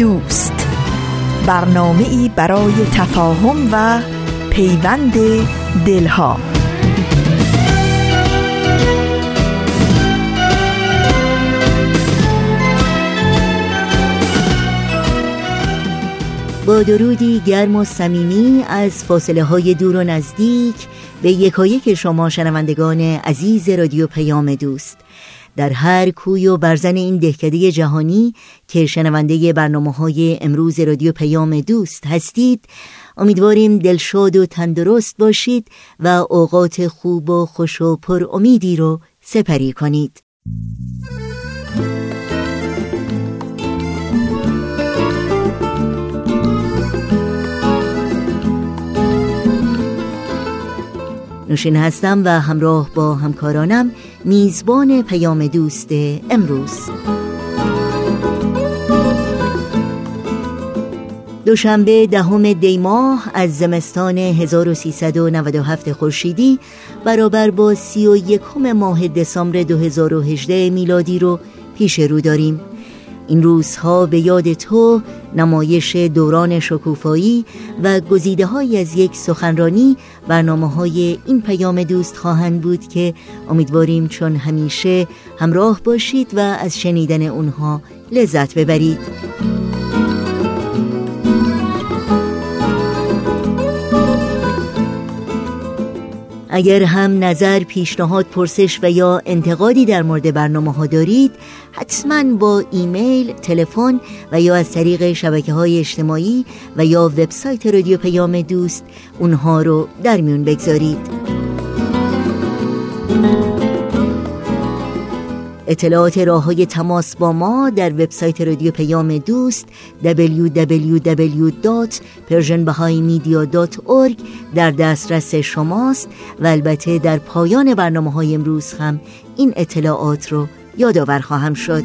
دوست. برنامه ای برای تفاهم و پیوند دلها. با درودی گرم و صمیمی از فاصله های دور و نزدیک به یکایک شما شنوندگان عزیز رادیو پیام دوست. در هر کوی و برزن این دهکده جهانی که شنونده برنامه های امروز رادیو پیام دوست هستید امیدواریم دلشاد و تندرست باشید و اوقات خوب و خوش و پر امیدی رو سپری کنید. نوشین هستم و همراه با همکارانم میزبان پیام دوست امروز. دوشنبه دهم دی ماه از زمستان 1397 خورشیدی برابر با سی و یکم ماه دسامبر 2018 میلادی رو پیش رو داریم. این روزها به یاد تو نمایش دوران شکوفایی و گزیده های از یک سخنرانی برنامه های این پیام دوست خواهند بود که امیدواریم چون همیشه همراه باشید و از شنیدن اونها لذت ببرید. اگر هم نظر، پیشنهاد، پرسش و یا انتقادی در مورد برنامه ها دارید حتما با ایمیل، تلفن و یا از طریق شبکه های اجتماعی و یا وبسایت رادیو پیام دوست اونها رو در میون بگذارید. اطلاعات راه های تماس با ما در وبسایت رادیو پیام دوست www.persianbahaimedia.org در دسترس شماست و البته در پایان برنامه های امروز هم این اطلاعات رو یادآور خواهم شد.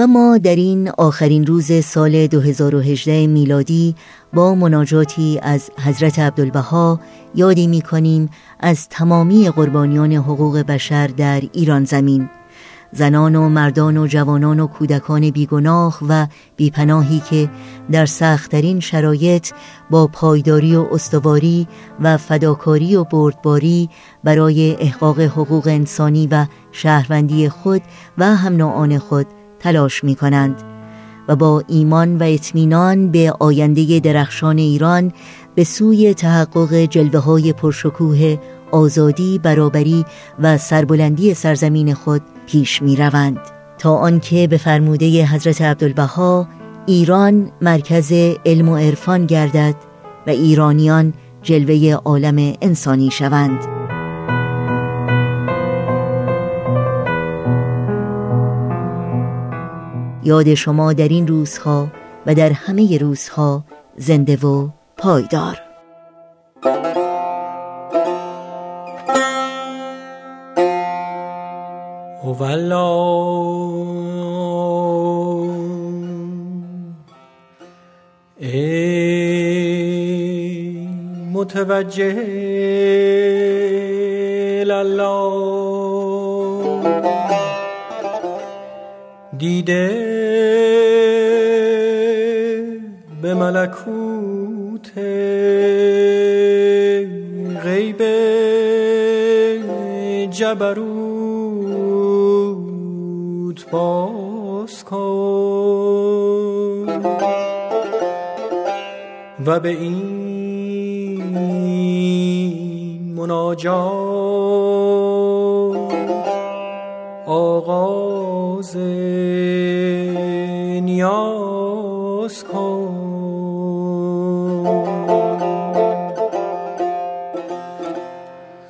و ما در این آخرین روز سال 2018 میلادی با مناجاتی از حضرت عبدالبها یادی می کنیم از تمامی قربانیان حقوق بشر در ایران زمین. زنان و مردان و جوانان و کودکان بیگناه و بیپناهی که در سختترین شرایط با پایداری و استواری و فداکاری و بردباری برای احقاق حقوق انسانی و شهروندی خود و هم خود تلاش می کنند و با ایمان و اطمینان به آینده درخشان ایران به سوی تحقق جلوه های پرشکوه آزادی، برابری و سربلندی سرزمین خود پیش می روند تا آنکه به فرموده حضرت عبدالبها ایران مرکز علم و عرفان گردد و ایرانیان جلوه عالم انسانی شوند. یاد شما در این روزها و در همه روزها زنده و پایدار. ای متوجه الله دیده به ملکوت غیب جبروت باز کن و به این مناجات آغاز نیاز کن.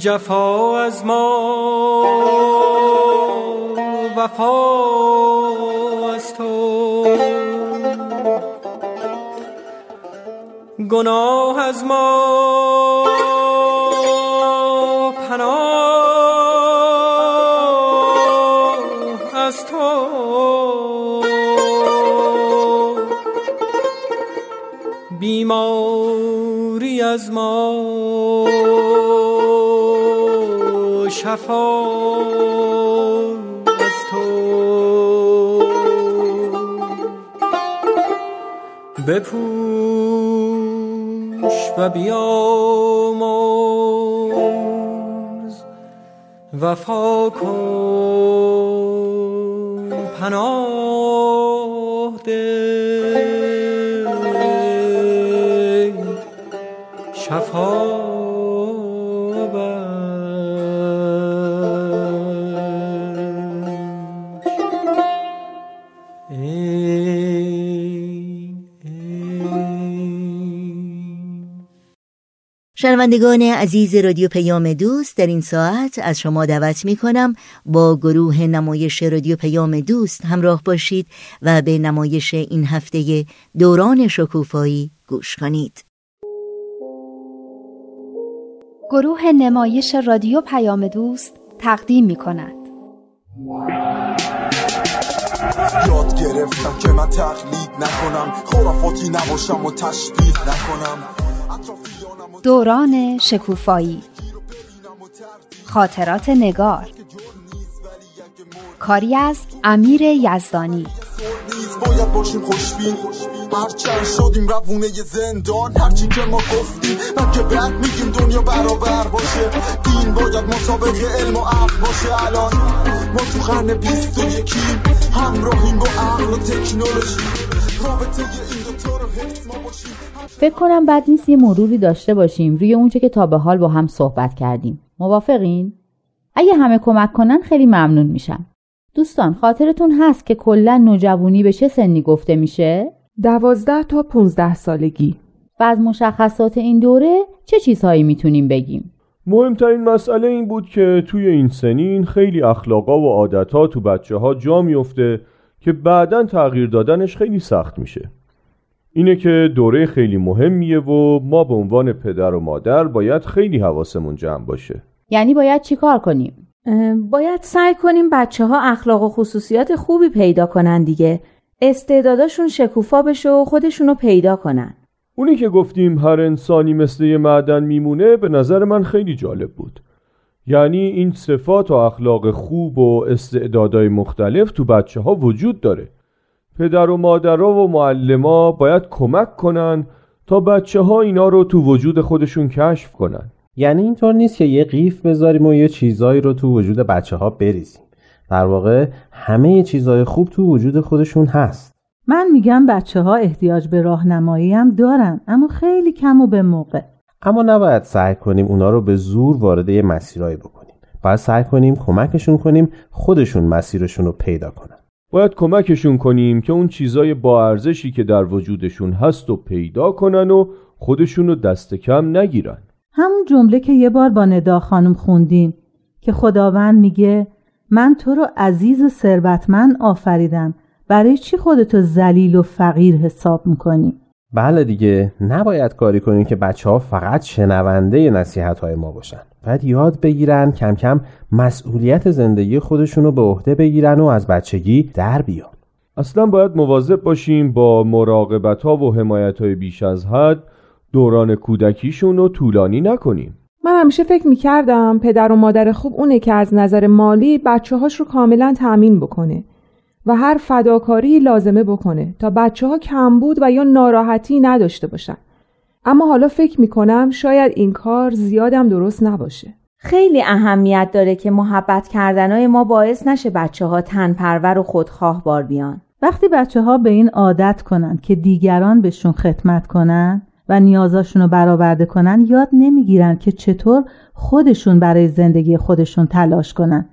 جفا از ما وفا از تو. گناه از ما بیماری از ما. شفا بپوش و بیامرز. وفا کن پناه ده شنوندگان عزیز رادیو پیام دوست در این ساعت از شما دعوت می کنم با گروه نمایش رادیو پیام دوست همراه باشید و به نمایش این هفته دوران شکوفایی گوش کنید. گروه نمایش رادیو پیام دوست تقدیم می کند یاد گرفتم که من تقلید نکنم خرافاتی نباشم و تشبیه نکنم. دوران شکوفایی. خاطرات نگار. کاری از امیر یزدانی. باید باشیم خوشبین. هرچند شدیم روونه زندان هرچی که ما گفتیم من که بعد میگیم دنیا برابر باشه. دین باید مسابقه علم و عقل باشه. الان ما تو بیست و یکیم همراهیم با عقل و تکنولوژی. رابطه این فکر کنم بد نیست یه مروری داشته باشیم روی اونچه که تا به حال با هم صحبت کردیم موافقین؟ اگه همه کمک کنن خیلی ممنون میشم دوستان خاطرتون هست که کلا نوجوانی به چه سنی گفته میشه؟ دوازده تا 15 سالگی و از مشخصات این دوره چه چیزهایی می‌تونیم بگیم؟ مهمترین مسئله این بود که توی این سنین خیلی اخلاقا و عادتها تو بچه ها جا میفته که بعدا تغییر دادنش خیلی سخت میشه اینه که دوره خیلی مهمیه و ما به عنوان پدر و مادر باید خیلی حواسمون جمع باشه. یعنی باید چیکار کنیم؟ باید سعی کنیم بچه ها اخلاق و خصوصیات خوبی پیدا کنن دیگه. استعداداشون شکوفا بشه و خودشونو پیدا کنن. اونی که گفتیم هر انسانی مثل یه معدن میمونه به نظر من خیلی جالب بود. یعنی این صفات و اخلاق خوب و استعدادهای مختلف تو بچه ها وجود داره. پدر و مادرها و معلما باید کمک کنن تا بچه ها اینا رو تو وجود خودشون کشف کنن یعنی اینطور نیست که یه قیف بذاریم و یه چیزایی رو تو وجود بچه ها بریزیم. در واقع همه چیزهای خوب تو وجود خودشون هست. من میگم بچه ها احتیاج به راهنمایی هم دارن اما خیلی کم و به موقع. اما نباید سعی کنیم اونا رو به زور وارد یه مسیرهایی بکنیم. باید سعی کنیم کمکشون کنیم خودشون مسیرشون رو پیدا کنن. باید کمکشون کنیم که اون چیزای با ارزشی که در وجودشون هست و پیدا کنن و خودشون رو دست کم نگیرن. همون جمله که یه بار با ندا خانم خوندیم که خداوند میگه من تو رو عزیز و ثروتمند آفریدم. برای چی خودتو ذلیل و فقیر حساب می‌کنی؟ بله دیگه نباید کاری کنیم که بچه ها فقط شنونده نصیحت های ما باشن. باید یاد بگیرن کم کم مسئولیت زندگی خودشون رو به عهده بگیرن و از بچگی در بیان. اصلا باید مواظب باشیم با مراقبت ها و حمایت های بیش از حد دوران کودکیشون رو طولانی نکنیم. من همیشه فکر می‌کردم پدر و مادر خوب اونه که از نظر مالی بچه هاش رو کاملا تأمین بکنه و هر فداکاری لازمه بکنه تا بچه ها کمبود و یا ناراحتی نداشته باشن. اما حالا فکر می‌کنم شاید این کار زیادم درست نباشه. خیلی اهمیت داره که محبت کردنهای ما باعث نشه بچه ها تنپرور و خودخواه بار بیان. وقتی بچه ها به این عادت کنن که دیگران بهشون خدمت کنن و نیازاشون رو برآورده کنن یاد نمی‌گیرن که چطور خودشون برای زندگی خودشون تلاش کنن.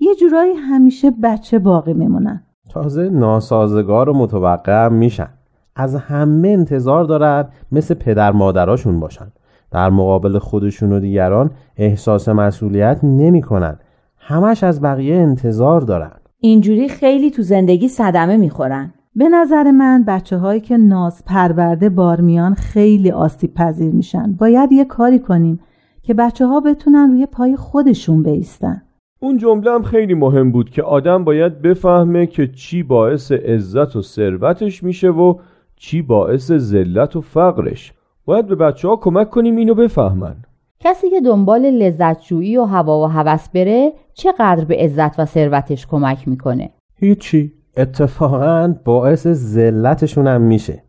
یه جورایی همیشه بچه باقی میمونن. تازه ناسازگار و متوقع میشن. از همه انتظار دارن مثل پدر مادراشون باشن. در مقابل خودشون و دیگران احساس مسئولیت نمی‌کنن همش از بقیه انتظار دارن. اینجوری خیلی تو زندگی صدمه می‌خورن به نظر من بچه هایی که ناز پرورده بارمیان خیلی آسیب پذیر میشن. باید یه کاری کنیم که بچه ها بتونن روی پای خودشون بیستن. اون جمله هم خیلی مهم بود که آدم باید بفهمه که چی باعث عزت و ثروتش میشه و چی باعث ذلت و فقرش؟ باید به بچه ها کمک کنیم اینو بفهمن. کسی که دنبال لذتجویی و هوا و هوس بره چقدر به عزت و ثروتش کمک می‌کنه؟ هیچی. اتفاقا باعث ذلتشون هم میشه.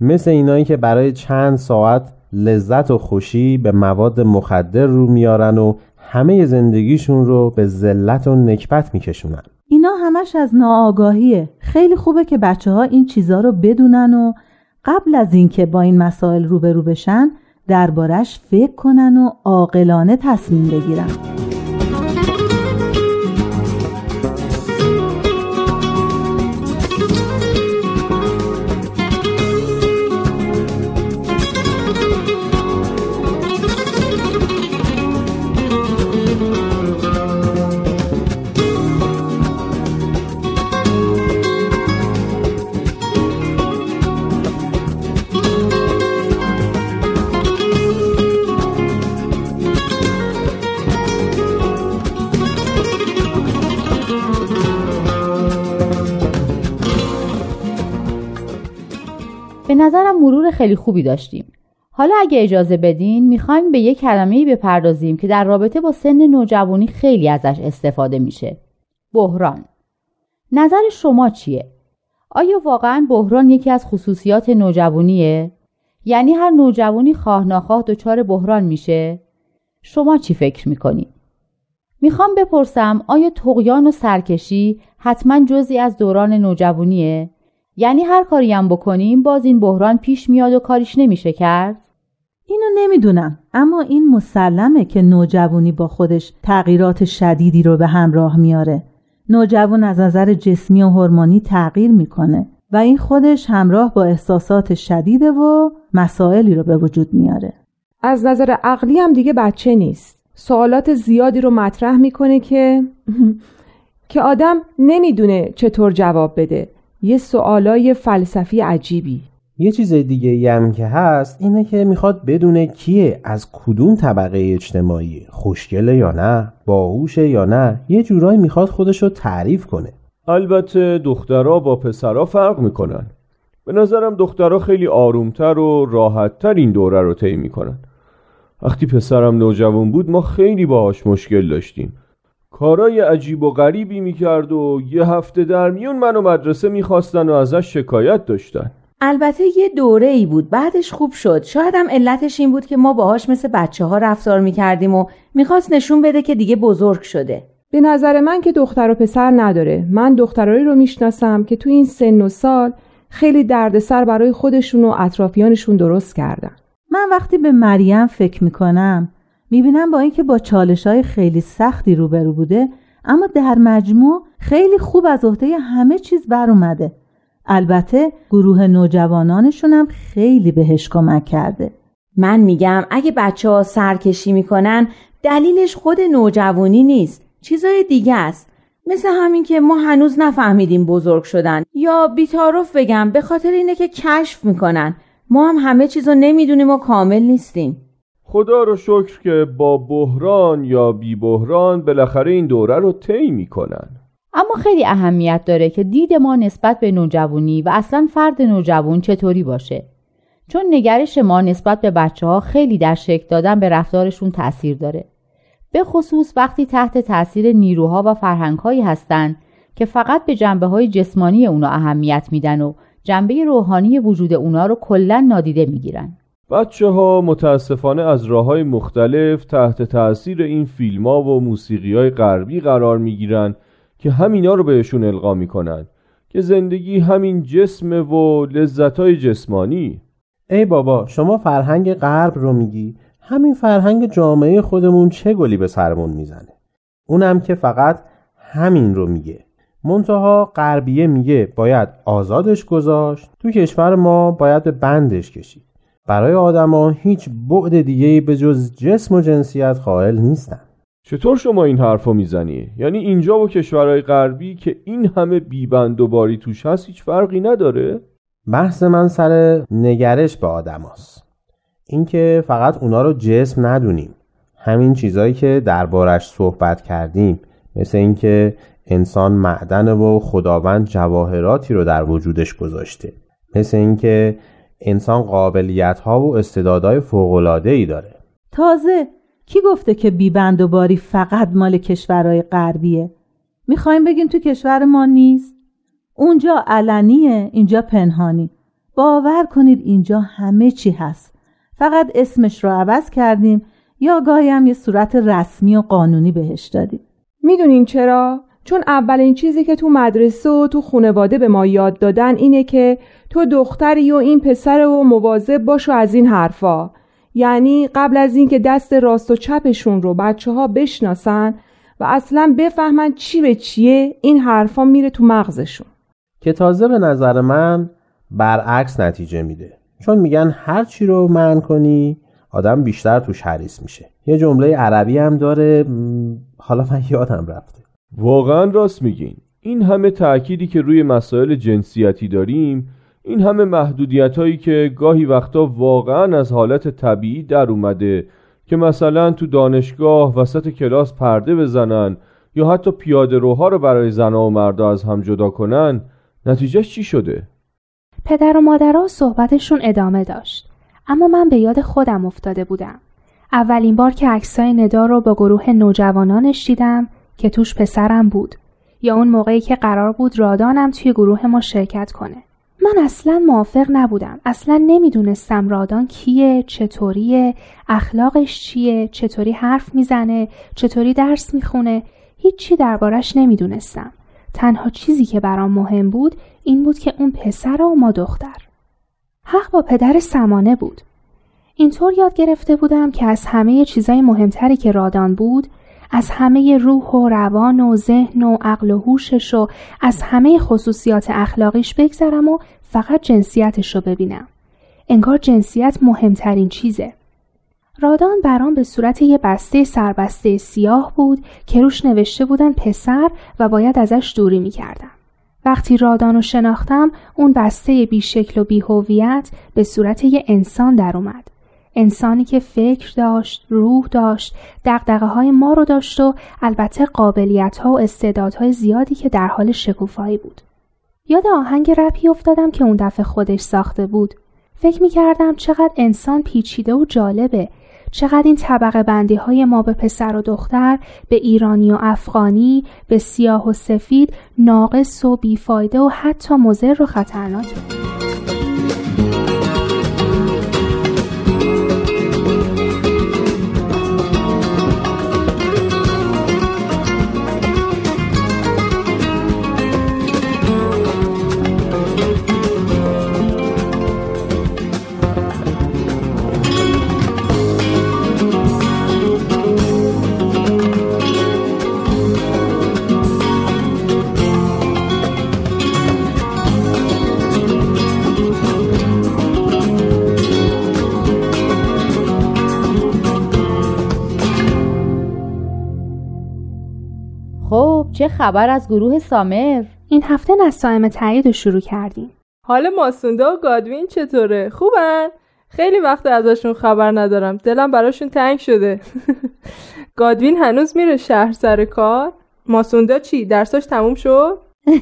مثل اینایی که برای چند ساعت لذت و خوشی به مواد مخدر رو میارن و همه زندگیشون رو به ذلت و نکبت میکشونن. اینا همش از ناآگاهیه. خیلی خوبه که بچه ها این چیزا رو بدونن و قبل از اینکه با این مسائل روبرو بشن دربارش فکر کنن و عاقلانه تصمیم بگیرن. نظرم مرور خیلی خوبی داشتیم. حالا اگه اجازه بدین می‌خوایم به یک کلمه‌ای بپردازیم که در رابطه با سن نوجوانی خیلی ازش استفاده میشه. بحران. نظر شما چیه؟ آیا واقعا بحران یکی از خصوصیات نوجوانیه؟ یعنی هر نوجوانی خواه ناخواه دچار بحران میشه؟ شما چی فکر می‌کنید؟ می‌خوام بپرسم آیا تقیان و سرکشی حتما جزی از دوران نوجوانیه؟ یعنی هر کاری هم بکنیم باز این بحران پیش میاد و کاریش نمیشه کرد؟ اینو نمی‌دونم اما این مسلمه که نوجوانی با خودش تغییرات شدیدی رو به همراه میاره. نوجوان از نظر جسمی و هورمونی تغییر می‌کنه و این خودش همراه با احساسات شدیده و مسائلی رو به وجود میاره. از نظر عقلی هم دیگه بچه نیست. سوالات زیادی رو مطرح می‌کنه که که آدم نمی‌دونه چطور جواب بده. یه سوالای فلسفی عجیبی. یه چیز دیگه هم که هست اینه که می‌خواد بدونه کیه از کدوم طبقه اجتماعی خوشگله یا نه باهوشه یا نه یه جورایی می‌خواد خودش رو تعریف کنه. البته دخترها با پسرها فرق می‌کنن. به نظرم دخترها خیلی آرومتر و راحتتر این دوره رو طی می‌کنن. وقتی پسرم نوجوان بود ما خیلی باهاش مشکل داشتیم. کارای عجیب و غریبی می‌کرد و یه هفته در میون منو مدرسه می‌خواستن و ازش شکایت داشتن. البته یه دوره ای بود بعدش خوب شد. شاید هم علتش این بود که ما باهاش مثل بچه ها رفتار می‌کردیم و می‌خواست نشون بده که دیگه بزرگ شده. به نظر من که دختر و پسر نداره. من دخترایی رو می‌شناسم که تو این سن و سال خیلی دردسر برای خودشون و اطرافیانشون درست کردن. من وقتی به مریم فکر می‌کنم می‌بینم با اینکه با چالش های خیلی سختی روبرو بوده اما در مجموع خیلی خوب از عهده همه چیز بر اومده البته گروه نوجوانانشون هم خیلی بهش کمک کرده. من میگم اگه بچه ها سرکشی می‌کنن دلیلش خود نوجوانی نیست چیزای دیگه است. مثل همین که ما هنوز نفهمیدیم بزرگ شدن. یا بیتارف بگم به خاطر اینه که کشف می‌کنن. ما هم همه چیزو نمی‌دونیم و کامل نیستیم. خدا رو شکر که با بحران یا بی بحران بالاخره این دوره رو طی می‌کنن. اما خیلی اهمیت داره که دید ما نسبت به نوجوانی و اصلا فرد نوجوان چطوری باشه. چون نگرش ما نسبت به بچه ها خیلی در شکل دادن به رفتارشون تاثیر داره. به خصوص وقتی تحت تاثیر نیروها و فرهنگهایی هستند که فقط به جنبه های جسمانی اونا اهمیت میدن و جنبه روحانی وجود اونا رو کلا نادیده می‌گیرن. بچه ها متاسفانه از راه های مختلف تحت تاثیر این فیلم ها و موسیقی های غربی قرار می‌گیرن که همینا رو بهشون القا می‌کنن که زندگی همین جسم و لذت های جسمانی. ای بابا شما فرهنگ غرب رو میگی؟ همین فرهنگ جامعه خودمون چه گلی به سرمون می‌زنه؟ اونم که فقط همین رو میگه. منتها غربیه میگه باید آزادش گذاشت تو کشور ما باید به بندش کشید. برای آدما هیچ بعد دیگه به جز جسم و جنسیت قائل نیستن. چطور شما این حرفو می‌زنی؟ یعنی اینجا و کشورهای غربی که این همه بیبند و باری توش هست هیچ فرقی نداره؟ بحث من سر نگرش به آدماست. اینکه فقط اونا رو جسم ندونیم. همین چیزایی که دربارش صحبت کردیم. مثل اینکه انسان معدن و خداوند جواهراتی رو در وجودش گذاشته. مثل اینکه انسان قابلیت ها و استعدادهای فوق ای داره. تازه کی گفته که بیبند و باری فقط مال کشورهای غربیه؟ می‌خوایم بگیم تو کشور ما نیست. اونجا علنیه اینجا پنهانی. باور کنید اینجا همه چی هست. فقط اسمش رو عوض کردیم یا گاهی هم یه صورت رسمی و قانونی بهش دادیم. می‌دونین چرا؟ چون اولین چیزی که تو مدرسه و تو خانواده به ما یاد دادن اینه که تو دختری و این پسر و مواظب باش و از این حرفا. یعنی قبل از اینکه دست راست و چپشون رو بچه ها بشناسن و اصلا بفهمن چی به چیه این حرفا میره تو مغزشون. که تازه به نظر من برعکس نتیجه میده. چون میگن هر چی رو من کنی آدم بیشتر توش حریص میشه. یه جمله عربی هم داره حالا من یادم رفته. واقعا راست میگین. این همه تأکیدی که روی مسائل جنسیتی داریم این همه محدودیت هایی که گاهی وقتا واقعا از حالت طبیعی در اومده که مثلا تو دانشگاه وسط کلاس پرده بزنن یا حتی پیاده روها رو برای زنها و مردا از هم جدا کنن نتیجهش چی شده؟ پدر و مادرها صحبتشون ادامه داشت. اما من به یاد خودم افتاده بودم. اولین بار که عکسای ندا رو با گروه نوجوانانش دیدم که توش پسرم بود. یا اون موقعی که قرار بود رادانم توی گروه ما شرکت کنه. من اصلا موافق نبودم. اصلا نمی‌دونستم رادان کیه چطوریه اخلاقش چیه چطوری حرف می‌زنه چطوری درس می‌خونه. هیچی دربارش نمی‌دونستم. تنها چیزی که برام مهم بود این بود که اون پسر و ما دختر. حق با پدر سمانه بود. اینطور یاد گرفته بودم که از همه چیزای مهمتری که رادان بود از همه روح و روان و ذهن و عقل و هوشش و از همه خصوصیات اخلاقیش بگذرم و فقط جنسیتش رو ببینم. انگار جنسیت مهمترین چیزه. رادان برام به صورت یه بسته سربسته سیاه بود که روش نوشته بودن پسر و باید ازش دوری می‌کردم. وقتی رادان رو شناختم اون بسته بیشکل و بیهویت به صورت یه انسان در اومد. انسانی که فکر داشت، روح داشت، دقدقه های ما رو داشت و البته قابلیت ها و استعدادهای زیادی که در حال شکوفایی بود. یاد آهنگ رپی افتادم که اون دفعه خودش ساخته بود. فکر می کردم چقدر انسان پیچیده و جالبه. چقدر این طبقه بندی های ما به پسر و دختر، به ایرانی و افغانی، به سیاه و سفید، ناقص و بیفایده و حتی مزر و خطرناکه. چه خبر از گروه سامر؟ این هفته نسایم تایید رو شروع کردیم حال ماسونده و گادوین چطوره؟ خوبن؟ خیلی وقت ازشون خبر ندارم دلم براشون تنگ شده گادوین هنوز میره شهر سر کار؟ ماسوندا چی؟ درساش تموم شد؟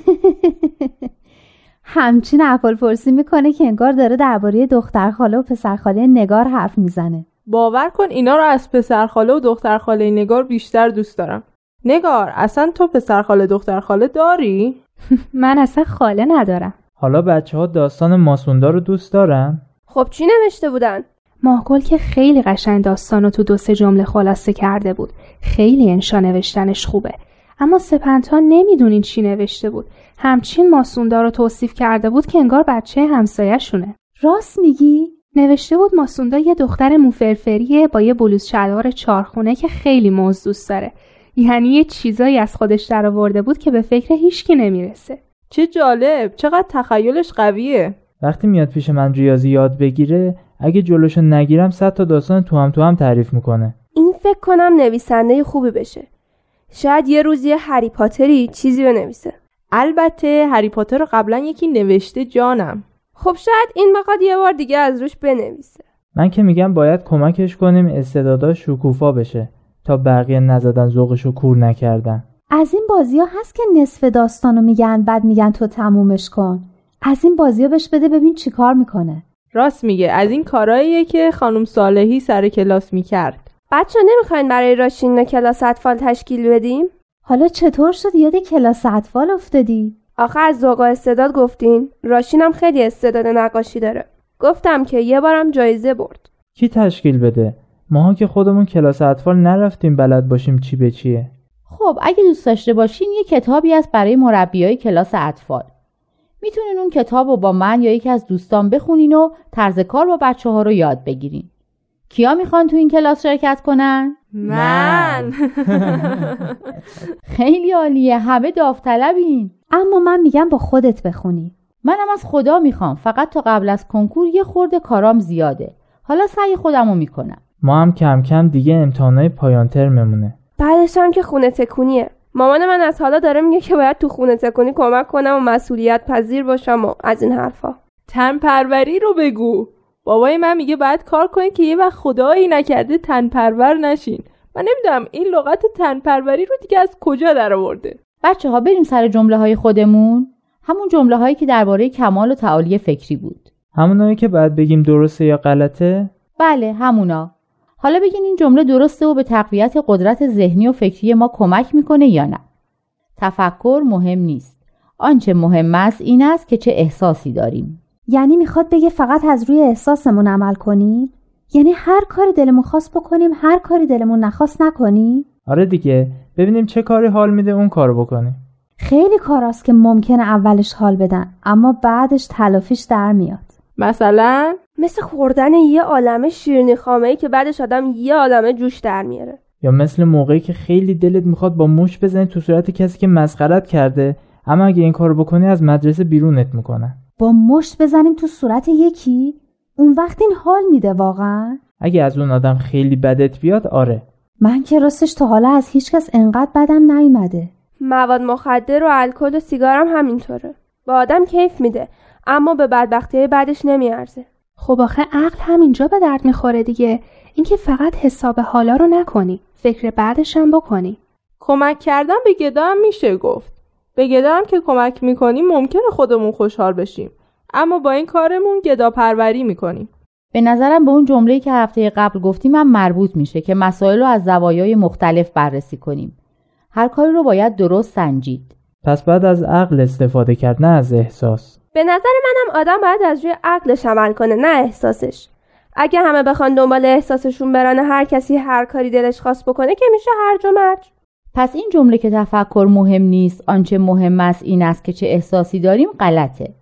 همچین احوال پرسی می‌کنه که انگار داره درباره دخترخاله و پسرخاله نگار حرف می‌زنه باور کن اینا رو از پسرخاله و دخترخاله نگار بیشتر دوست دارم نگار اصلا تو پسر خاله دختر خاله داری؟ من اصلا خاله ندارم حالا بچه ها داستان ماسوندا رو دوست دارن؟ خب چی نوشته بودن؟ ماهگل که خیلی قشنگ داستان رو تو دو سه جمله خلاصه کرده بود خیلی انشا نوشتنش خوبه اما سپنتا نمی‌دونین چی نوشته بود همچین ماسوندا رو توصیف کرده بود که انگار بچه همسایهشونه راست میگی؟ نوشته بود ماسوندا یه دختر موفرفریه با یه بلوز شلوار چارخونه که خیلی موز دوست داره یعنی یه چیزایی از خودش درآورده بود که به فکر هیچکی نمی‌رسه. چه جالب چقدر تخیلش قویه. وقتی میاد پیش من ریاضی یاد بگیره اگه جلوشو نگیرم صد تا داستان تو هم تو هم تعریف می‌کنه. این فکر کنم نویسنده خوبی بشه. شاید یه روز یه هری پاتری چیزی بنویسه. البته هری پاتر رو قبلا یکی نوشته جانم. خب شاید این بخواد یه بار دیگه از روش بنویسه. من که میگم باید کمکش کنیم استعدادا شکوفا بشه. تا بقیه نزدن ذوقشو کور نکردن. از این بازی ها هست که نصف داستانو میگن بعد میگن تو تمومش کن. از این بازی ها بهش بده ببین چیکار می‌کنه. راست میگه از این کاراییه که خانم صالحی سر کلاس می‌کرد. بچه نمی‌خواین برای راشین کلاس اطفال تشکیل بدیم؟ حالا چطور شد؟ یاد کلاس اطفال افتادی؟ آخه از ذوق استعداد گفتین. راشینم خیلی استعداد نقاشی داره. گفتم که یه بارم جایزه برد. کی تشکیل بده؟ ماها که خودمون کلاس اطفال نرفتیم بلد باشیم چی به چیه؟ خب اگه دوست داشته باشین یه کتابی هست برای مربیای کلاس اطفال. می‌تونین اون کتاب رو با من یا یکی از دوستان بخونین و طرز کار با بچه ها رو یاد بگیرین. کیا می‌خوان تو این کلاس شرکت کنن؟ من. خیلی عالیه همه داوطلبین. اما من میگم با خودت بخونی. منم از خدا می‌خوام فقط تا قبل از کنکور یه خورده کارام زیاده. حالا سعی خودم رو می‌کنم. ما هم کم کم دیگه امتحانای پایان ترممونه بعدش هم که خونه تکونیه. مامان من از حالا داره میگه که باید تو خونه تکونی کمک کنم و مسئولیت پذیر باشم و از این حرفا. تن پروری رو بگو. بابای من میگه باید کار کنید که یه وقت خدایی نکرده تن پرور نشین. من نمی‌دونم این لغت تن پروری رو دیگه از کجا در آورده بچه ها بریم سر جمله های خودمون. همون جمله هایی که درباره کمال و تعالی فکری بود. همونایی که باید بگیم درسته یا غلطه؟ بله همونا. حالا بگین این جمله درسته و به تقویت قدرت ذهنی و فکری ما کمک می‌کنه یا نه؟ تفکر مهم نیست. آنچه مهم است این است که چه احساسی داریم. یعنی می‌خواد بگه فقط از روی احساسمون عمل کنیم؟ یعنی هر کاری دلمون خواست بکنیم هر کاری دلمون نخواست نکنیم؟ آره دیگه. ببینیم چه کاری حال میده اون کارو بکنیم. خیلی کاراست که ممکنه اولش حال بدن اما بعدش تلافیش در میاد. مثلا مثل خوردن یه عالمه شیرینی خامه ای که بعدش آدم یه عالمه جوش در میاره. یا مثل موقعی که خیلی دلت می‌خواد با موش بزنی تو صورت کسی که مسخرت کرده اما اگه این کارو بکنی از مدرسه بیرونت می‌کنن. با مشت بزنیم تو صورت یکی؟ اون وقت این حال میده واقعا؟ اگه از اون آدم خیلی بدت بیاد آره. من که راستش تا حالا از هیچکس انقدر بدم نیومده. مواد مخدر و الکل و سیگارم همینطوره. به آدم کیف میده اما به بدبختی بعدش نمیارزه. خب آخه عقل همینجا به درد می‌خوره دیگه. اینکه فقط حساب حالا رو نکنی. فکر بعدش هم بکنی. کمک کردن به گدا هم میشه گفت. به گدا هم که کمک می‌کنیم ممکنه خودمون خوشحال بشیم. اما با این کارمون گدا پروری می‌کنیم. به نظرم به اون جمله‌ای که هفته قبل گفتیم هم مربوط میشه که مسائل رو از زوایای مختلف بررسی کنیم. هر کاری رو باید درست سنجید. پس بعد از عقل استفاده کرد نه از احساس. به نظر منم آدم باید از روی عقلش عمل کنه نه احساسش. اگه همه بخوان دنبال احساسشون برن هر کسی هر کاری دلش خواست بکنه که میشه هرج و مرج. پس این جمله که تفکر مهم نیست آنچه مهم است این است که چه احساسی داریم غلطه.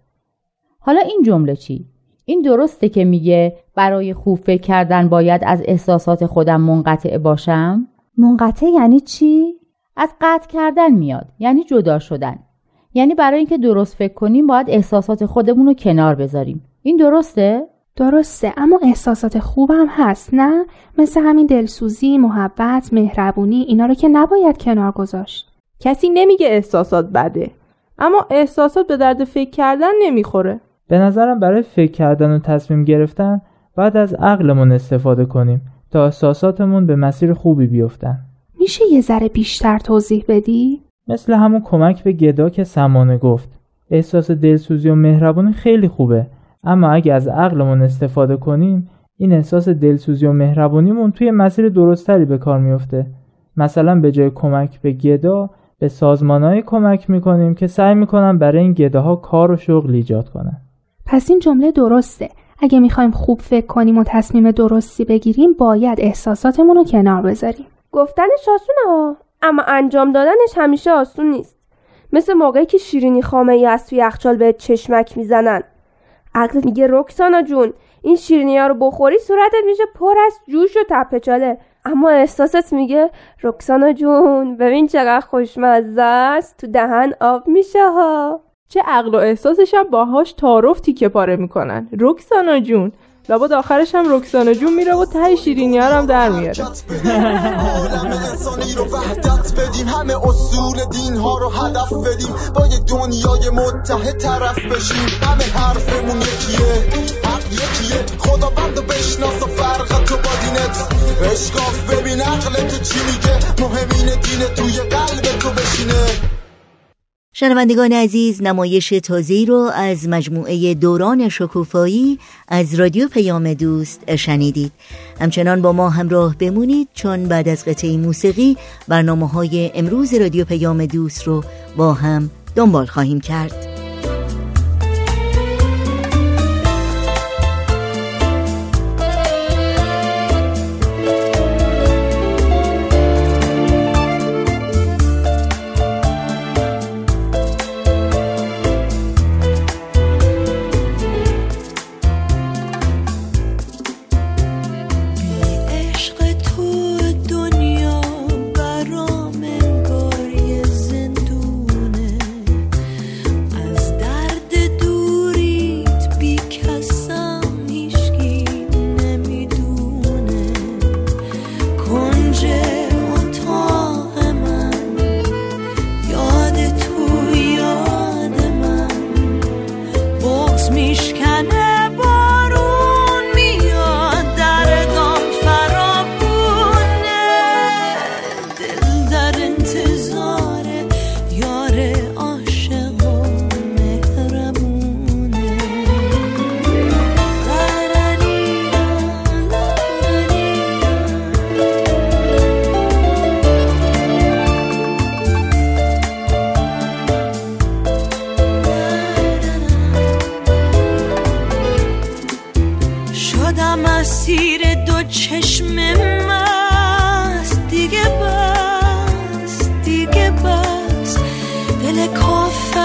حالا این جمله چی؟ این درسته که میگه برای خوب فکر کردن باید از احساسات خودم منقطع باشم؟ منقطع یعنی چی؟ از قطع کردن میاد یعنی جدا شدن. یعنی برای اینکه درست فکر کنیم باید احساسات خودمون رو کنار بذاریم. این درسته؟ درسته اما احساسات خوبم هست نه؟ مثل همین دلسوزی محبت مهربونی اینا رو که نباید کنار گذاشت. کسی نمیگه احساسات بده اما احساسات به درد فکر کردن نمی‌خوره. به نظرم برای فکر کردن و تصمیم گرفتن بعد از عقلمون استفاده کنیم تا احساساتمون به مسیر خوبی بیفتن. میشه یه ذره بیشتر توضیح بدی؟ مثل همون کمک به گدا که سمانه گفت. احساس دلسوزی و مهربانی خیلی خوبه. اما اگه از عقلمون استفاده کنیم این احساس دلسوزی و مهربانیمون توی مسیر درستتری به کار میفته. مثلا به جای کمک به گدا به سازمانهای کمک می‌کنیم که سعی می‌کنن برای این گداها کار و شغل ایجاد کنن. پس این جمله درسته. اگه می‌خوایم خوب فکر کنیم و تصمیم درستی بگیریم باید احساساتمون رو کنار بذاریم. گفتنش آسونه ها. اما انجام دادنش همیشه آسون نیست. مثل موقعی که شیرینی خامه ای از توی یخچال به چشمک می‌زنن. عقل میگه رکسانا جون این شیرینی ها رو بخوری صورتت میشه پر از جوش و تپچاله اما احساست میگه رکسانا جون ببین چقدر خوشمزه است تو دهن آب میشه ها. چه عقل و احساسش هم باهاش تعارف تیکه پاره می‌کنن. رکسانا جون لابد آخرش هم رکسانا جون میره و ته شیرینی هم در میاره. انسانی رو وحدت بدیم. همه اصول دین ها رو هدف بدیم. با یک دنیای متحد طرف بشیم. همه حرفمون یکیه. حق یکیه. خدا بند بشناس و فرق تو با دینت اشکاف ببین عقلت چی میگه؟ مهمین دین توی قلب تو بشینه. شنوندگان عزیز نمایش تازه‌ای رو از مجموعه دوران شکوفایی از رادیو پیام دوست شنیدید. همچنان با ما همراه بمونید چون بعد از قطعه موسیقی برنامه های امروز رادیو پیام دوست رو با هم دنبال خواهیم کرد.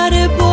gotta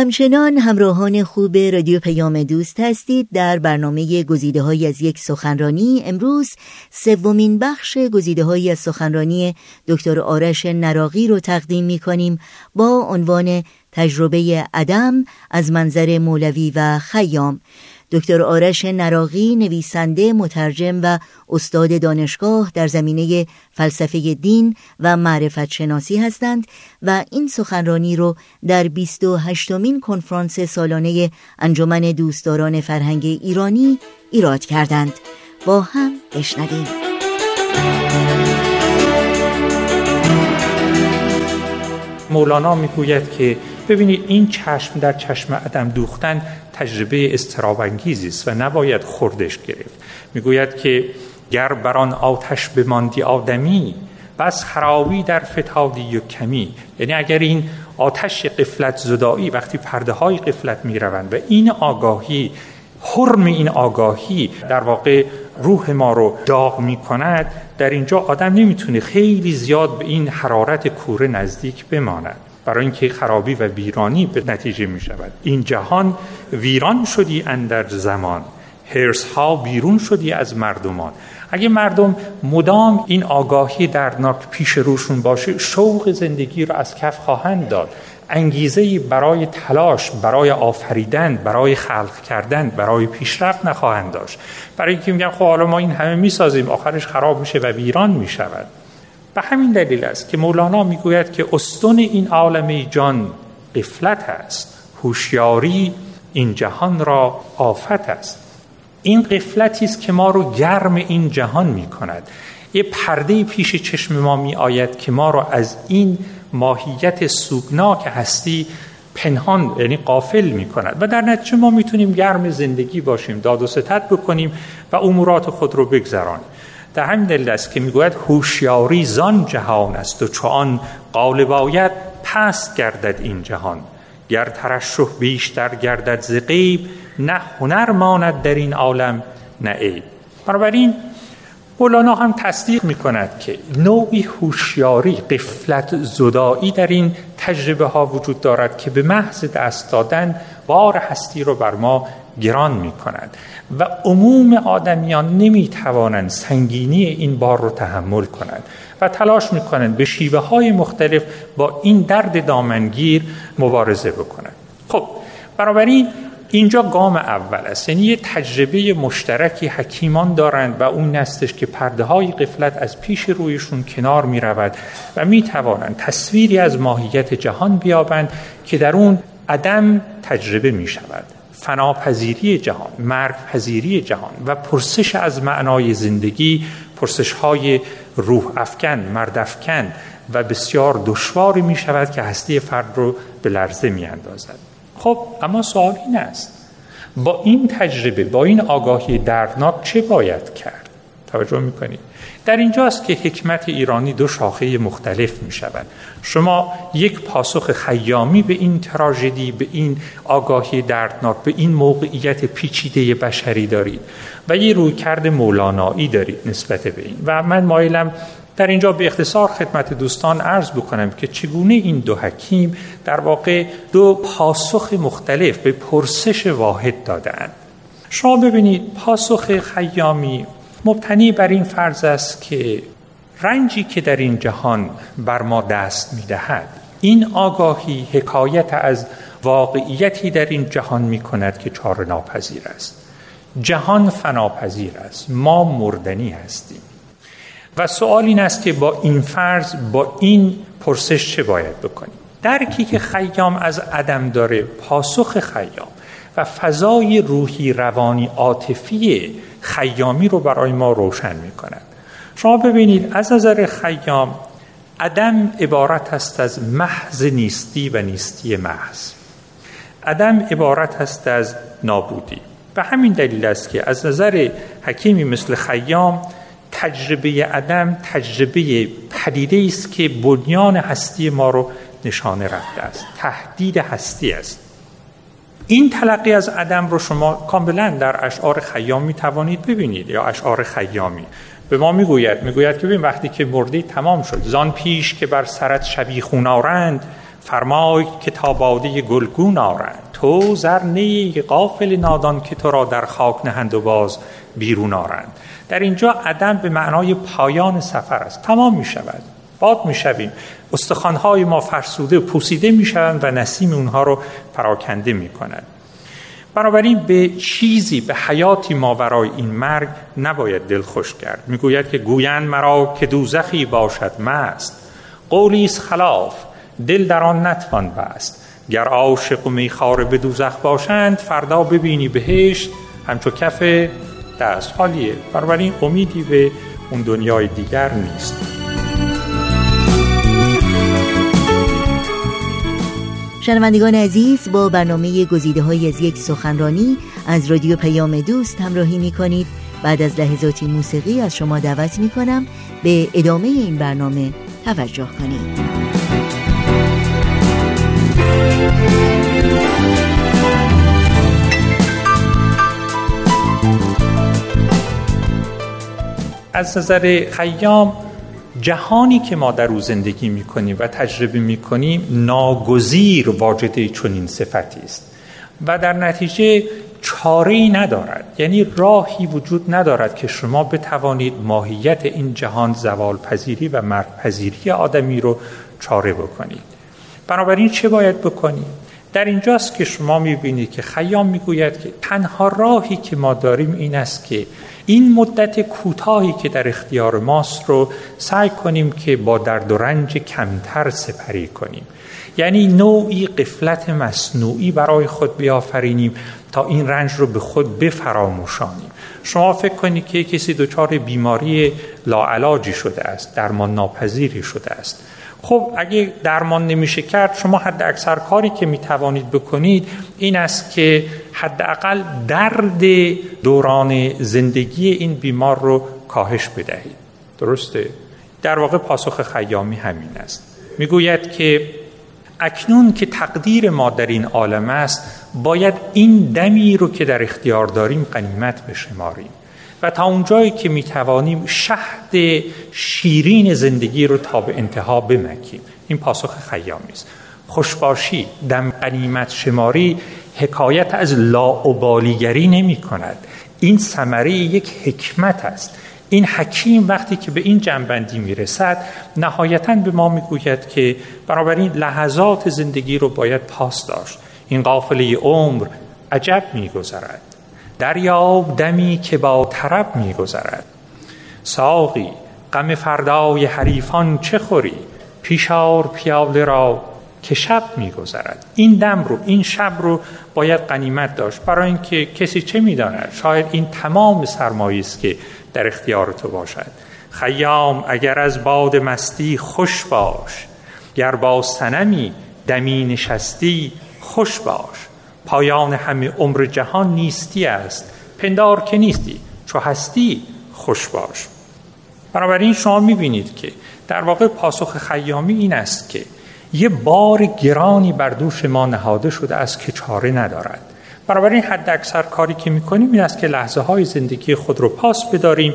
همچنان همراهان خوب رادیو پیام دوست هستید. در برنامه گزیده های از یک سخنرانی امروز سومین بخش گزیده های از سخنرانی دکتر آرش نراقی رو تقدیم می کنیم با عنوان تجربه عدم از منظر مولوی و خیام. دکتر آرش نراقی نویسنده مترجم و استاد دانشگاه در زمینه فلسفه دین و معرفت شناسی هستند و این سخنرانی رو در 28 مین کنفرانس سالانه انجمن دوستداران فرهنگ ایرانی ایراد کردند. با هم بشنویم. مولانا می‌گوید که ببینید این چشم در چشم عدم دوختن تجربه استرابانگیزی است و نباید خوردش گرفت. می‌گوید که گر بران آتش بماندی آدمی بس خرابی در فتادی و کمی. یعنی اگر این آتش قفلت زدایی وقتی پرده های قفلت می روند و این آگاهی حرم این آگاهی در واقع روح ما رو داغ می کند در اینجا آدم نمی‌تونه خیلی زیاد به این حرارت کوره نزدیک بماند. برای اینکه خرابی و ویرانی به نتیجه می شود. این جهان ویران شدی اندر زمان. هرس ها بیرون شدی از مردمان. اگه مردم مدام این آگاهی دردناک پیش روشون باشه شوق زندگی رو از کف خواهند داد. انگیزه برای تلاش برای آفریدن برای خلق کردن برای پیشرفت نخواهند داشت. برای اینکه میگن خب حالا ما این همه می‌سازیم آخرش خراب میشه و ویران می‌شود. به همین دلیل است که مولانا می‌گوید که استون این عالم جان قفلت است هوشیاری این جهان را آفت است. این قفلتی است که ما رو گرم این جهان می کند یه پرده پیش چشم ما می آید که ما رو از این ماهیت سوگناک هستی پنهان یعنی قافل می کند و در نتیجه ما می‌تونیم گرم زندگی باشیم داد و ستت بکنیم و امورات خود رو بگذرانیم. در همین دلیل است که می‌گوید هوشیاری زان جهان است و چون قالب باید پست گردد این جهان. گر ترشح بیشتر گردد ز غیب نه هنر ماند در این عالم نه عیب. بنابراین مولانا هم تصدیق می کند که نوعی هوشیاری قفلت زدایی در این تجربه ها وجود دارد که به محض دست دادن بار هستی رو بر ما گران می کند و عموم آدمیان نمی توانند سنگینی این بار رو تحمل کنند و تلاش می کنند به شیوه های مختلف با این درد دامنگیر مبارزه بکنند. خب بنابراین اینجا گام اول است. یعنی یه تجربه مشترکی حکیمان دارند و اون نستش که پرده های قفلت از پیش رویشون کنار می رود و می توانند تصویری از ماهیت جهان بیابند که در اون عدم تجربه می شود فناپذیری جهان مرگ پذیری جهان و پرسش از معنای زندگی پرسش های روح افکن مرد افکن و بسیار دشواری می شود که هستی فرد رو به لرزه می اندازد خب اما سوال این است. با این تجربه با این آگاهی دردناک چه باید کرد؟ توجه می‌کنید. در اینجاست که حکمت ایرانی دو شاخه مختلف می شود شما یک پاسخ خیامی به این تراژدی به این آگاهی دردناک به این موقعیت پیچیده بشری دارید و یه رویکرد مولانایی دارید نسبت به این. و من مایلم در اینجا به اختصار خدمت دوستان عرض بکنم که چگونه این دو حکیم در واقع دو پاسخ مختلف به پرسش واحد دادند شما ببینید پاسخ خیامی مبتنی بر این فرض است که رنجی که در این جهان بر ما دست می دهد این آگاهی حکایت از واقعیتی در این جهان می کند که چار ناپذیر است. جهان فناپذیر است ما مردنی هستیم. و سوال این است که با این فرض با این پرسش چه باید بکنیم؟ درکی که خیام از عدم داره پاسخ خیام و فضای روحی روانی عاطفی خیامی رو برای ما روشن می کند شما ببینید از نظر خیام عدم عبارت است از محض نیستی و نیستی محض. عدم عبارت است از نابودی. به همین دلیل است که از نظر حکیمی مثل خیام تجربه عدم تجربه پدیده است که بنیان هستی ما رو نشانه رفته است تهدید هستی است. این تلقی از عدم رو شما کاملا در اشعار خیام می توانید ببینید یا اشعار خیامی. به ما می‌گوید می‌گوید که ببین وقتی که مرده تمام شد زان پیش که بر سرت شبیخون آرند فرمای که تا باده گلگون آرند تو زرنی قافل نادان که تو را در خاک نهند و باز بیرون آرند در اینجا عدم به معنای پایان سفر است. تمام می شود باد می شویم استخوانهای ما فرسوده و پوسیده می شوند و نسیم اونها رو پراکنده می کند بنابراین به چیزی به حیاتی ما ورای این مرگ نباید دل خوش کرد. می‌گوید که گویند مرا که دوزخی باشد مست. قولی خلاف دل در آن نتوان بست. گر عاشق و میخواره به دوزخ باشند فردا ببینی بهشت. همچو کف دست حالیه بنابراین امیدی به اون دنیای دیگر نیست. شنوندگان عزیز با برنامه گزیده های از یک سخنرانی از رادیو پیام دوست همراهی می کنید بعد از لحظاتی موسیقی از شما دعوت می کنم به ادامه این برنامه توجه کنید. از نظر خیام جهانی که ما در او زندگی می‌کنیم و تجربه می‌کنیم ناگزیر واجد چنین صفتی است. و در نتیجه چاره ای ندارد. یعنی راهی وجود ندارد که شما بتوانید ماهیت این جهان زوال پذیری و مرگ پذیری آدمی رو چاره بکنید. بنابراین چه باید بکنید در اینجاست که شما می‌بینید که خیام می‌گوید که تنها راهی که ما داریم این است که این مدت کوتاهی که در اختیار ماست رو سعی کنیم که با درد و رنج کمتر سپری کنیم. یعنی نوعی قفلت مصنوعی برای خود بیافرینیم تا این رنج رو به خود بفراموشانیم. شما فکر کنید که کسی دچار بیماری لاعلاجی شده است درمان ناپذیری شده است. خب اگه درمان نمیشه کرد شما حد اکثر کاری که می‌توانید بکنید این است که حداقل درد دوران زندگی این بیمار رو کاهش بدهید. درسته؟ در واقع پاسخ خیامی همین است. می‌گوید که اکنون که تقدیر ما در این عالم است باید این دمی رو که در اختیار داریم قنیمت بشماریم. و تا اونجایی که می‌توانیم شهد شیرین زندگی رو تا به انتها بمکیم. این پاسخ خیامی است. خوشباشی دم قنیمت شماری حکایت از لاعبالیگری نمی کند این ثمره یک حکمت است. این حکیم وقتی که به این جنبندی می‌رسد نهایتا به ما می‌گوید که این لحظات زندگی رو باید پاس داشت. این قافله عمر عجب میگذرد. دریاب دمی که با طرب میگذرد. ساقی غم فردای حریفان چه خوری؟ پیشار پیاله را که شب میگذرد. این دم رو این شب رو باید قنیمت داشت. برای اینکه کسی چه می‌داند؟ شاید این تمام سرمایه است که در اختیار تو باشد. خیام اگر از باد مستی خوش باش. گر با سنمی دمی نشستی خوش باش. پایان همه عمر جهان نیستی است. پندار که نیستی. چو هستی خوش باش. بنابراین شما می‌بینید که در واقع پاسخ خیامی این است که یه بار گرانی بر دوش ما نهاده شده است که چاره ندارد. بنابراین حد اکثر کاری که می‌کنیم این است که لحظه های زندگی خود رو پاس بداریم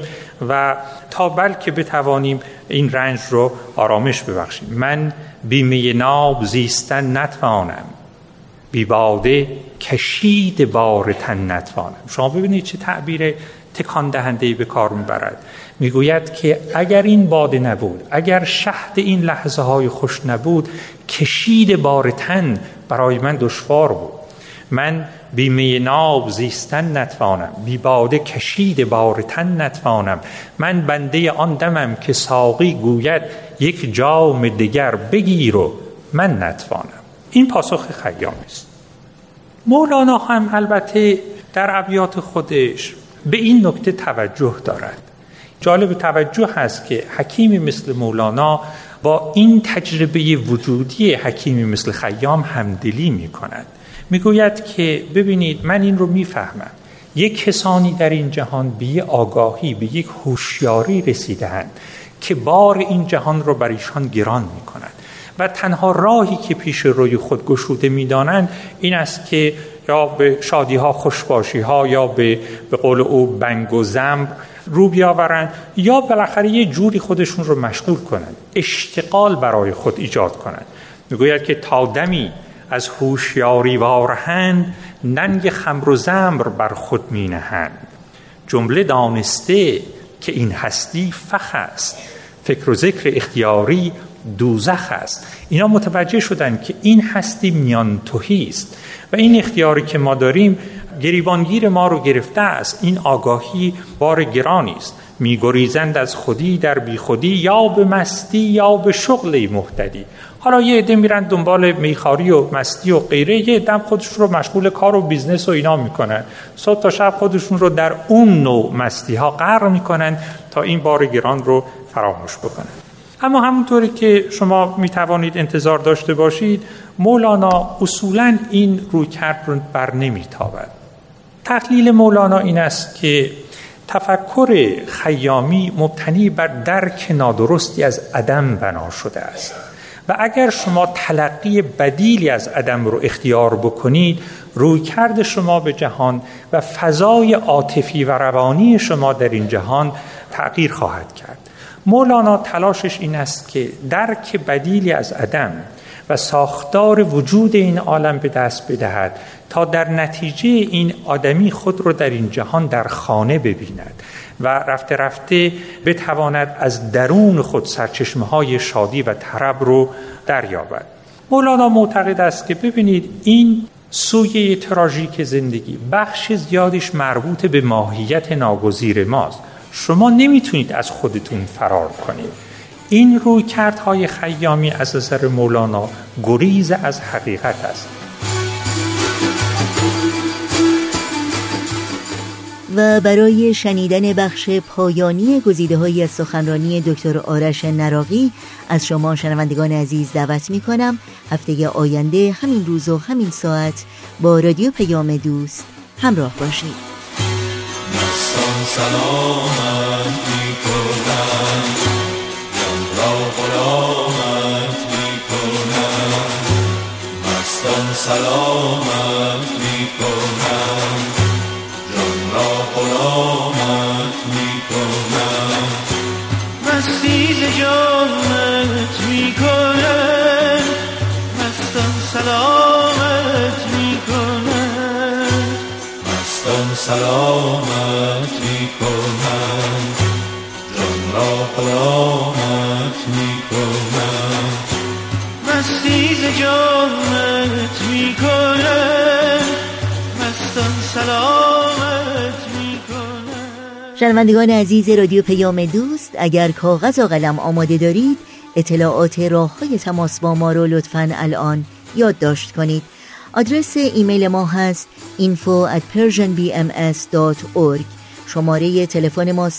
و تا بلکه بتوانیم این رنج رو آرامش ببخشیم. من بیمه ناب زیستن نتوانم. بی باده کشید بار تن نتوانم شما ببینید چه تعبیر تکان دهنده به کار می‌برد. می‌گوید که اگر این باده نبود اگر شهد این لحظه های خوش نبود کشید بار تن برای من دشوار بود. من بیمه ناب زیستن نتوانم بی باده کشید بار تن نتوانم. من بنده آن دمم که ساقی گوید یک جام دیگر بگیر و من نتوانم. این پاسخ خیام است. مولانا هم البته در ابیات خودش به این نکته توجه دارد. جالب توجه هست که حکیمی مثل مولانا با این تجربه وجودی حکیمی مثل خیام همدلی می کند می گوید که ببینید من این رو می‌فهمم. یک کسانی در این جهان به یک آگاهی به یک هوشیاری رسیدهاند که بار این جهان رو بر ایشان گران می کند و تنها راهی که پیش روی خود گشوده می‌دانند این است که یا به شادی ها خوشباشی ها یا به به قول او بنگ و زمب رو بیاورند یا بالاخره یه جوری خودشون رو مشغول کنند اشتغال برای خود ایجاد کنند. می‌گوید که تا دمی از هوشیاری وارهند ننگ خمر و زمر بر خود می نهند جمله دانسته که این هستی فخ است. فکر و ذکر اختیاری دوزخ است. اینا متوجه شدن که این هستی میان توهی است. و این اختیاری که ما داریم گریبانگیر ما رو گرفته است. این آگاهی بار گرانی است. میگریزند از خودی در بیخودی یا به مستی یا به شغل محتدی. حالا یه عده میرن دنبال می‌خواری و مستی و غیره یه دم خودشون رو مشغول کار و business و اینا می‌کنن. صبح تا شب خودشون رو در اون نوع مستی ها غرق می‌کنن تا این بار گران رو فراموش بکنن. اما همونطوری که شما می توانید انتظار داشته باشید مولانا اصولا این رویکرد رو برنمی‌تابد. تحلیل مولانا این است که تفکر خیامی مبتنی بر درک نادرستی از عدم بنا شده است. و اگر شما تلقی بدیلی از عدم رو اختیار بکنید روی کرد شما به جهان و فضای عاطفی و روانی شما در این جهان تغییر خواهد کرد. مولانا تلاشش این است که درک بدیلی از عدم و ساختار وجود این عالم به دست بدهد تا در نتیجه این آدمی خود رو در این جهان در خانه ببیند و رفته رفته بتواند از درون خود سرچشمه های شادی و طرب رو دریابد. مولانا معتقد است که ببینید این سویه تراژیک زندگی بخش زیادش مربوط به ماهیت ناگزیر ماست. شما نمی‌تونید از خودتون فرار کنید. این روی کردهای خیامی از نظر مولانا گریز از حقیقت است. و برای شنیدن بخش پایانی گزیده های از سخنرانی دکتر آرش نراقی از شما شنوندگان عزیز دعوت می کنم هفته آینده همین روز و همین ساعت با رادیو پیام دوست همراه باشید. سلامت می کنم را غلامت می کنم مستان سلامت می کنم جان را غلامت می کنم مستی ز جانت می کنم مستان سلامت می کنم مستان سلامت را غلامت می کنم مستی ز جانت می کنم مستان سلامت می کنم شنوندگان عزیز رادیو پیام دوست اگر کاغذ و قلم آماده دارید اطلاعات راه های تماس با ما رو لطفا الان یادداشت کنید. آدرس ایمیل ما هست info at persianbms.org شماره تلفن ما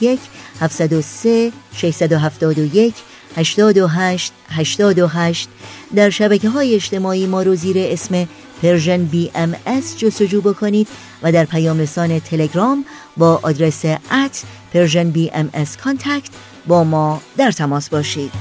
001 703 671 828 828 در شبکه های اجتماعی ما رو زیر اسم Persian BMS جستجو بکنید و در پیام رسان تلگرام با آدرس at Persian BMS contact با ما در تماس باشید.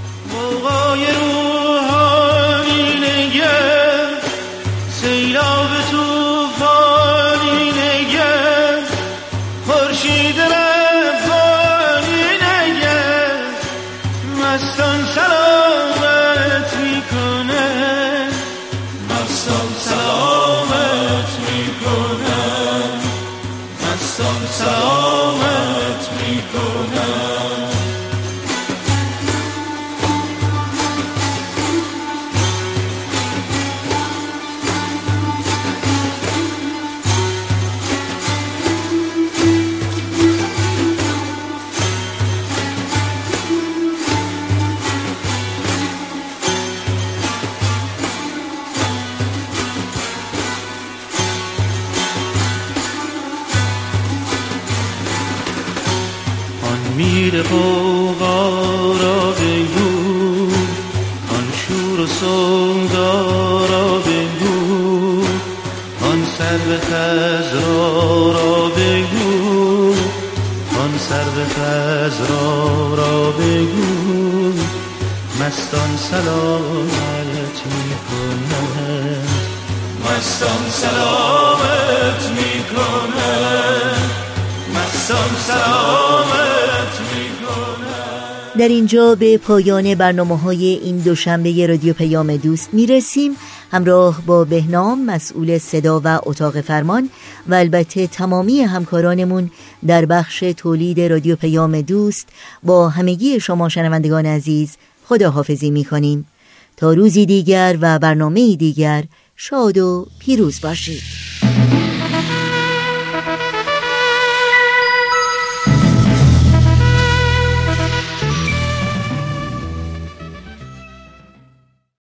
اینجا به پایان برنامه های این دوشنبه رادیو پیام دوست می رسیم همراه با بهنام مسئول صدا و اتاق فرمان و البته تمامی همکارانمون در بخش تولید رادیو پیام دوست با همگی شما شنوندگان عزیز خداحافظی می کنیم تا روزی دیگر و برنامه دیگر شاد و پیروز باشید.